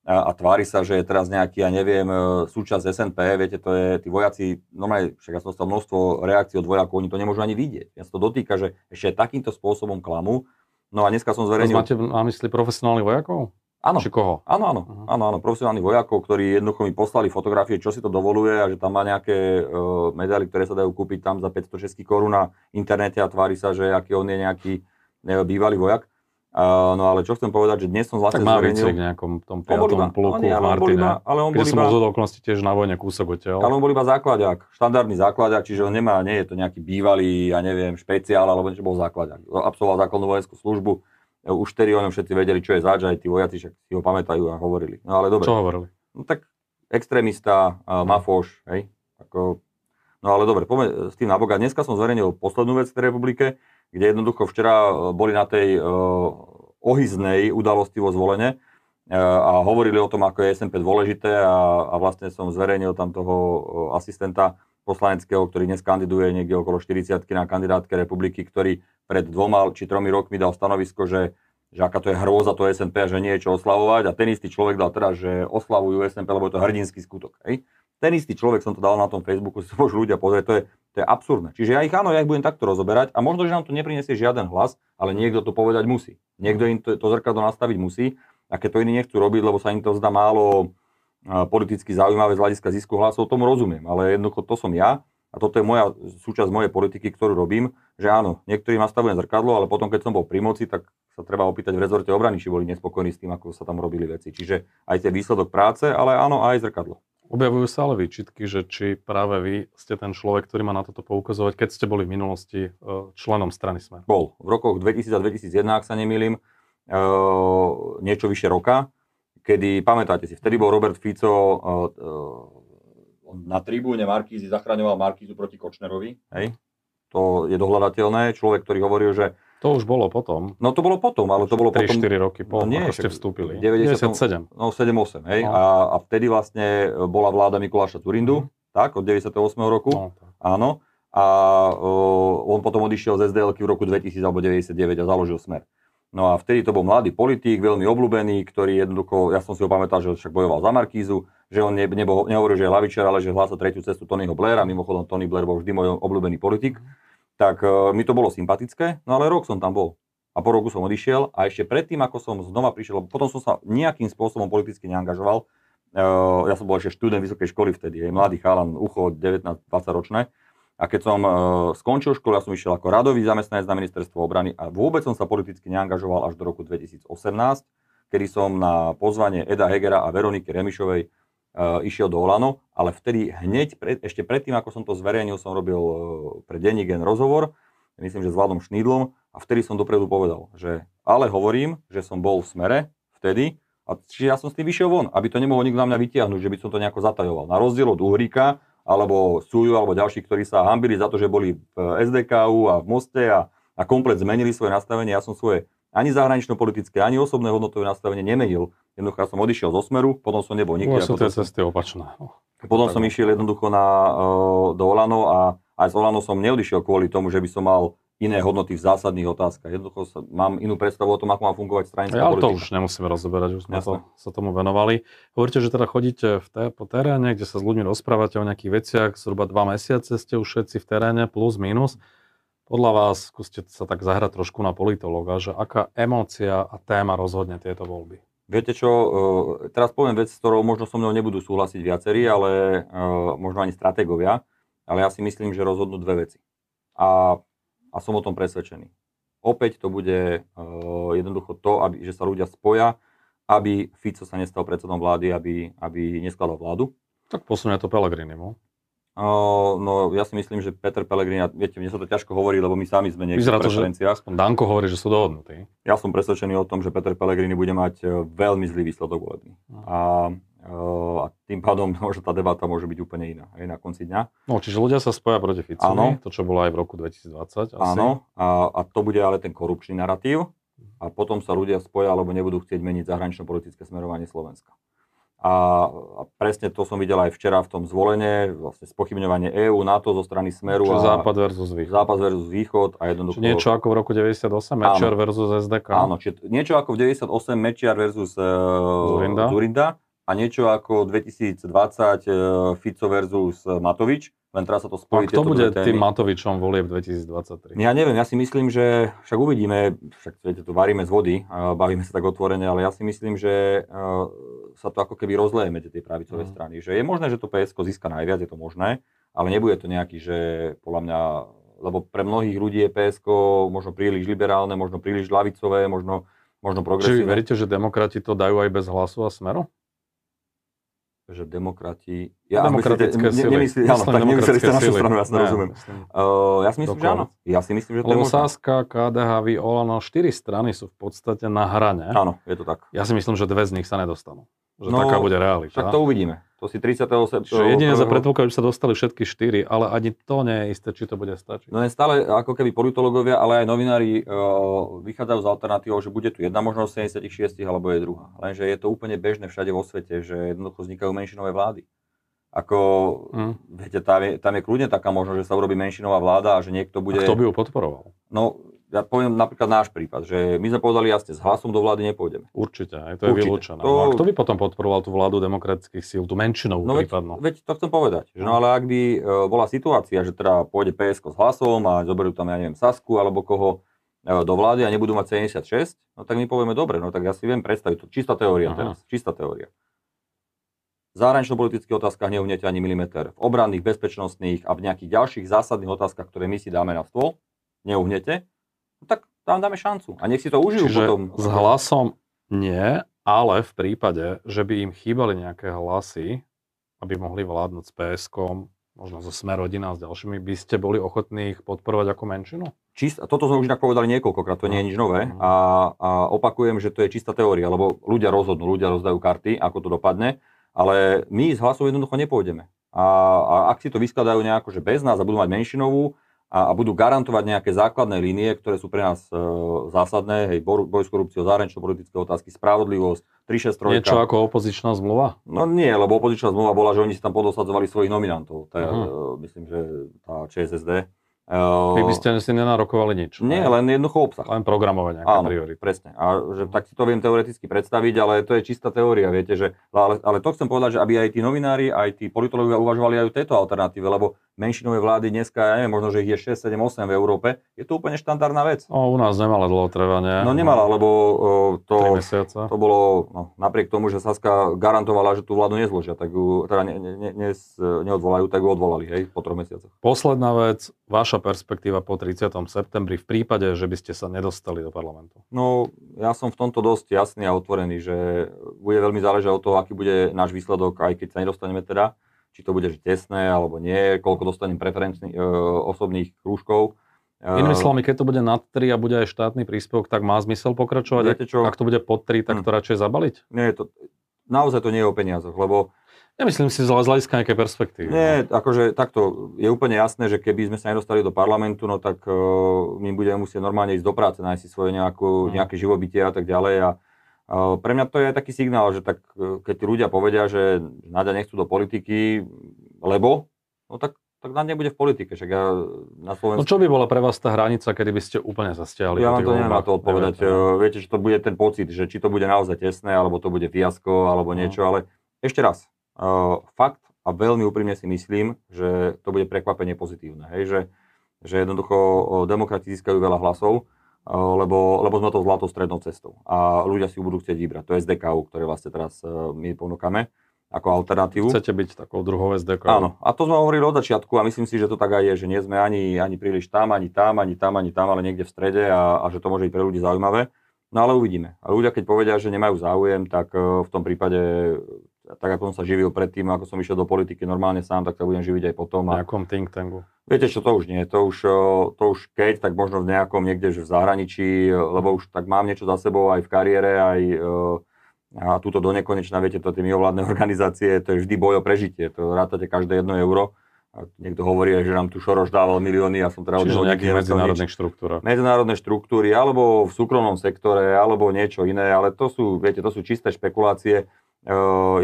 a, tvári sa, že je teraz nejaký, ja neviem, e, súčasť SNP, viete, to je, tí vojaci, normálne, však ja som dostal množstvo reakcií od vojakov, oni to nemôžu ani vidieť. Ja sa to dotýka, že ešte takýmto spôsobom klamu. No a dneska som zverejnil... máte na mysli profesionálnych vojakov? Áno. Či koho? Áno, áno, uh-huh. áno, áno, profesionálnych vojakov, ktorí jednoducho mi poslali fotografie, čo si to dovoluje a že tam má nejaké uh, medaily, ktoré sa dajú kúpiť tam za 506 korún na internete a tvári sa, že aký on je nejaký neviem, bývalý vojak. Uh, no ale čo chcem povedať, že dnes som vlastne tak zverejnil... Tak nejakom tom piatom pluku v Martine, ale on bol iba, som bol okolnosti tiež na vojne kúsok odtiaľ. Ale on bol iba základiak, štandardný základiak, čiže on nemá, nie je to nejaký bývalý, ja neviem, špeciál, alebo niečo bol základiak. Absolvoval základnú vojenskú službu, e, už vtedy o ňom všetci vedeli, čo je zač, aj tí vojaci však si ho pamätajú a hovorili. No ale dobre. Čo hovorili? No tak extrémista, uh, mafóš, hej, ako... No ale dobre, poďme s tým na boga. Dneska som zverejnil poslednú vec v tej republike, kde jednoducho včera e, boli na tej uh, ohyznej udalosti vo zvolenie uh, a hovorili o tom, ako je SMP dôležité a, a vlastne som zverejnil tam toho asistenta poslaneckého, ktorý dnes kandiduje niekde okolo 40 na kandidátke republiky, ktorý pred dvoma či tromi rokmi dal stanovisko, že, že aká to je hrôza to SMP a že nie je čo oslavovať a ten istý človek dal teraz, že oslavujú SMP, lebo je to hrdinský skutok. Hej? Ten istý človek som to dal na tom Facebooku, [laughs] si to môžu ľudia pozrieť, to je, to je absurdné. Čiže ja ich áno, ja ich budem takto rozoberať a možno, že nám to nepriniesie žiaden hlas, ale niekto to povedať musí. Niekto im to, to zrkadlo nastaviť musí a keď to iní nechcú robiť, lebo sa im to zdá málo politicky zaujímavé z hľadiska zisku hlasov, tomu rozumiem, ale jednoducho to som ja a toto je moja súčasť mojej politiky, ktorú robím, že áno, niektorým nastavujem zrkadlo, ale potom, keď som bol pri moci, tak sa treba opýtať v rezorte obrany, či boli nespokojní s tým, ako sa tam robili veci. Čiže aj tie výsledok práce, ale áno, aj zrkadlo. Objavujú sa ale výčitky, že či práve vy ste ten človek, ktorý má na toto poukazovať, keď ste boli v minulosti e, členom strany Smer. Bol. V rokoch 2000 a 2001, ak sa nemýlim, e, niečo vyše roka, kedy, pamätáte si, vtedy bol Robert Fico e, na tribúne Markízy zachraňoval Markízu proti Kočnerovi. Hej? To je dohľadateľné. Človek, ktorý hovoril, že to už bolo potom. No to bolo potom, ale to bolo 3, potom... 4 roky po, no, nie, ako ste vstúpili. 97. No 7-8, hej. No. A, a vtedy vlastne bola vláda Mikuláša Turindu, mm. tak, od 98. roku. No, tak. Áno. A uh, on potom odišiel z SDL v roku 2000 alebo 99 a založil Smer. No a vtedy to bol mladý politík, veľmi obľúbený, ktorý jednoducho, ja som si ho pamätal, že však bojoval za Markízu, že on ne, nebo, nehovoril, že je lavičar, ale že hlása tretiu cestu Tonyho Blaira, mimochodom Tony Blair bol vždy môj obľúbený politik. Mm tak uh, mi to bolo sympatické, no ale rok som tam bol. A po roku som odišiel a ešte predtým, ako som znova prišiel, lebo potom som sa nejakým spôsobom politicky neangažoval, uh, ja som bol ešte študent vysokej školy vtedy, je mladý chalan, ucho 19-20 ročné, a keď som uh, skončil školu, ja som išiel ako radový zamestnanec na ministerstvo obrany a vôbec som sa politicky neangažoval až do roku 2018, kedy som na pozvanie Eda Hegera a Veroniky Remišovej išiel do Olano, ale vtedy hneď, pred, ešte predtým, ako som to zverejnil, som robil uh, pre denní gen rozhovor, myslím, že s Vladom Šnídlom, a vtedy som dopredu povedal, že ale hovorím, že som bol v smere vtedy, a čiže ja som s tým vyšiel von, aby to nemohol nikto na mňa vytiahnuť, že by som to nejako zatajoval. Na rozdiel od Uhríka, alebo Súju, alebo ďalších, ktorí sa hambili za to, že boli v SDKU a v Moste a, a komplet zmenili svoje nastavenie. Ja som svoje ani zahranično-politické, ani osobné hodnotové nastavenie nemenil. Jednoducho som odišiel zo Smeru, potom som nebol nikde. sú tie cesty opačné. Potom som išiel jednoducho na, uh, do Olano a aj z Olano som neodišiel kvôli tomu, že by som mal iné hodnoty v zásadných otázkach. Jednoducho sa, mám inú predstavu o tom, ako má fungovať stranická ja, politika. to už nemusíme rozoberať, už sme to, sa tomu venovali. Hovoríte, že teda chodíte v té, po teréne, kde sa s ľuďmi rozprávate o nejakých veciach, zhruba dva mesiace ste už všetci v teréne, plus, minus. Podľa vás, skúste sa tak zahrať trošku na politologa, že aká emócia a téma rozhodne tieto voľby? Viete čo, e, teraz poviem vec, s ktorou možno so mnou nebudú súhlasiť viacerí, ale e, možno ani stratégovia, ale ja si myslím, že rozhodnú dve veci. A a som o tom presvedčený. Opäť to bude uh, jednoducho to, aby, že sa ľudia spoja, aby Fico sa nestal predsedom vlády, aby, aby neskladal vládu. Tak posunie to Pellegrini, no? No ja si myslím, že Peter Pellegrini, viete, mne sa to ťažko hovorí, lebo my sami sme niekde v preferenciách. To, že Danko hovorí, že sú dohodnutí. Ja som presvedčený o tom, že Peter Pellegrini bude mať e, veľmi zlý výsledok volebný. Uh. A a tým pádom [laughs] možno tá debata môže byť úplne iná aj na konci dňa. No, čiže ľudia sa spoja proti Ficovi, to čo bolo aj v roku 2020 asi. Áno, a, a to bude ale ten korupčný narratív a potom sa ľudia spoja, alebo nebudú chcieť meniť zahranično-politické smerovanie Slovenska. A, a presne to som videl aj včera v tom zvolenie, vlastne spochybňovanie EÚ, NATO zo strany Smeru. Čiže a západ versus východ. Západ versus východ a jednoducho... Čiže niečo ako v roku 98, Mečiar versus SDK. Áno, čiže niečo ako v 98, Mečiar versus uh, Zurinda. Zurinda a niečo ako 2020 e, Fico versus Matovič, len teraz sa to spojí. A kto bude tým Matovičom volieb 2023? Ja neviem, ja si myslím, že však uvidíme, však viete, tu varíme z vody, bavíme sa tak otvorene, ale ja si myslím, že e, sa to ako keby rozleje medzi tie pravicové mm. strany. Že je možné, že to PSK získa najviac, je to možné, ale nebude to nejaký, že podľa mňa lebo pre mnohých ľudí je PSK možno príliš liberálne, možno príliš lavicové, možno, možno progresívne. Čiže veríte, že demokrati to dajú aj bez hlasu a smeru? Že demokrati... Ja, demokratické myslíte, sily. Nemyslí, áno, tak nemysleli ste našu stranu, ja si rozumiem. Uh, ja si myslím, že áno. Ja si myslím, že to Lebo je Saska, KDH, vy, Olano, štyri strany sú v podstate na hrane. Áno, je to tak. Ja si myslím, že dve z nich sa nedostanú. Že no, taká bude realita. Tak to uvidíme. To si 30. septembra... Jedine za predpoklad, že sa dostali všetky štyri, ale ani to nie je isté, či to bude stačiť. No je stále ako keby politológovia, ale aj novinári uh, vychádzajú z alternatívou, že bude tu jedna možnosť 76 alebo je druhá. Lenže je to úplne bežné všade vo svete, že jednoducho vznikajú menšinové vlády. Ako, hmm. viete, tam je, tam je kľudne taká možnosť, že sa urobí menšinová vláda a že niekto bude... A kto by ju podporoval? No, ja poviem napríklad náš prípad, že my sme povedali jasne, s hlasom do vlády nepôjdeme. Určite, aj to je vylúčené. To... No a kto by potom podporoval tú vládu demokratických síl, tú menšinovú no prípadnú? Veď, veď to chcem povedať. Že no ale ak by e, bola situácia, že teda pôjde PSK s hlasom a zoberú tam, ja neviem, Sasku alebo koho e, do vlády a nebudú mať 76, no tak my povieme, dobre, no tak ja si viem predstaviť, to čistá teória Aha. teraz, čistá teória. V zahranično-politických otázkach neuhnete ani milimeter. V obranných, bezpečnostných a v nejakých ďalších zásadných otázkach, ktoré my si dáme na stôl, neuhnete no tak tam dáme šancu. A nech si to užijú Čiže potom. s hlasom nie, ale v prípade, že by im chýbali nejaké hlasy, aby mohli vládnuť s psk možno zo Smer rodina a s ďalšími, by ste boli ochotní ich podporovať ako menšinu? Čist, toto sme už inak povedali niekoľkokrát, to nie je nič nové. Uh-huh. A, a opakujem, že to je čistá teória, lebo ľudia rozhodnú, ľudia rozdajú karty, ako to dopadne, ale my s hlasom jednoducho nepôjdeme. A, a ak si to vyskladajú nejako, že bez nás a budú mať menšinovú, a, a budú garantovať nejaké základné línie, ktoré sú pre nás e, zásadné, hej, boj s korupciou, zahranično-politické otázky, spravodlivosť, 363. Niečo ako opozičná zmluva? No nie, lebo opozičná zmluva bola, že oni si tam podosadzovali svojich nominantov. To je, uh-huh. myslím, že tá ČSSD vy by ste si nenarokovali nič. Nie, ne? len jednoducho obsah. Len programovať nejaké Áno, priority. presne. A že tak si to viem teoreticky predstaviť, ale to je čistá teória, viete, že, ale, ale to chcem povedať, že aby aj tí novinári, aj tí politológovia uvažovali aj o tejto alternatíve, lebo menšinové vlády dneska, ja neviem, možno, že ich je 6, 7, 8 v Európe, je to úplne štandardná vec. O, u nás nemala dlho trvanie. No nemala, lebo o, to, to bolo, no, napriek tomu, že Saska garantovala, že tú vládu nezložia, tak ju, teda ne, ne, ne, neodvolajú, tak ju odvolali, hej, po troch mesiacoch. Posledná vec, vaša perspektíva po 30. septembri v prípade, že by ste sa nedostali do parlamentu? No, ja som v tomto dosť jasný a otvorený, že bude veľmi záležať od toho, aký bude náš výsledok, aj keď sa nedostaneme teda, či to bude tesné alebo nie, koľko dostanem preferenčných e, osobných krúžkov. E, Inými slovami, keď to bude nad 3 a bude aj štátny príspevok, tak má zmysel pokračovať? Viete čo? Ak to bude pod 3, tak to radšej zabaliť? Nie, to, naozaj to nie je o peniazoch, lebo Nemyslím si z hľadiska nejakej perspektívy. Nie, no. akože takto je úplne jasné, že keby sme sa nedostali do parlamentu, no tak uh, my budeme musieť normálne ísť do práce, nájsť si svoje nejakú, mm. nejaké živobytie a tak ďalej. A uh, pre mňa to je taký signál, že tak, uh, keď ľudia povedia, že náďa nechcú do politiky, lebo, no tak tak na nebude v politike, však ja na Slovensku... No čo by bola pre vás tá hranica, kedy by ste úplne zastiahli? Ja vám to neviem na to odpovedať. Neviete, Viete, že to bude ten pocit, že či to bude naozaj tesné, alebo to bude fiasko, alebo no. niečo, ale ešte raz, fakt a veľmi úprimne si myslím, že to bude prekvapenie pozitívne, hej, že, že jednoducho demokrati získajú veľa hlasov, uh, lebo, lebo sme to zlatou strednou cestou a ľudia si ju budú chcieť vybrať. To je SDKU, ktoré vlastne teraz my ponúkame ako alternatívu. Chcete byť takou druhou SDK. Áno, a to sme hovorili od začiatku a myslím si, že to tak aj je, že nie sme ani, ani príliš tam, ani tam, ani tam, ani tam, ale niekde v strede a, a že to môže byť pre ľudí zaujímavé. No ale uvidíme. A ľudia, keď povedia, že nemajú záujem, tak v tom prípade, tak ako som sa živil predtým, ako som išiel do politiky normálne sám, tak sa budem živiť aj potom. A... V nejakom think tanku. Viete čo, to už nie. To už, to už keď, tak možno v nejakom niekde, v zahraničí, lebo už tak mám niečo za sebou aj v kariére, aj a túto do nekonečna, viete, to tie mimovládne [laughs] organizácie, to je vždy boj o prežitie, to rátate každé jedno euro. A niekto hovorí, že nám tu Šoroš dával milióny, ja som teda Čiže od nejakých medzinárodných štruktúrach. Medzinárodné štruktúry, alebo v súkromnom sektore, alebo niečo iné, ale to sú, viete, to sú čisté špekulácie.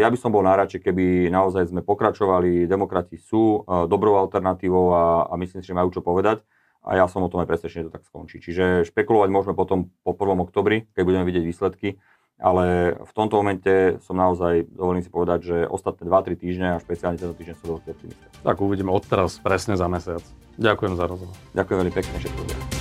Ja by som bol náradšej, keby naozaj sme pokračovali, demokrati sú dobrou alternatívou a, a myslím si, že majú čo povedať. A ja som o tom aj presvedčený, že to tak skončí. Čiže špekulovať môžeme potom po 1. oktobri, keď budeme vidieť výsledky ale v tomto momente som naozaj, dovolím si povedať, že ostatné 2-3 týždne a špeciálne tento týždeň som veľký optimista. Tak uvidíme odteraz presne za mesiac. Ďakujem za rozhovor. Ďakujem veľmi pekne, všetko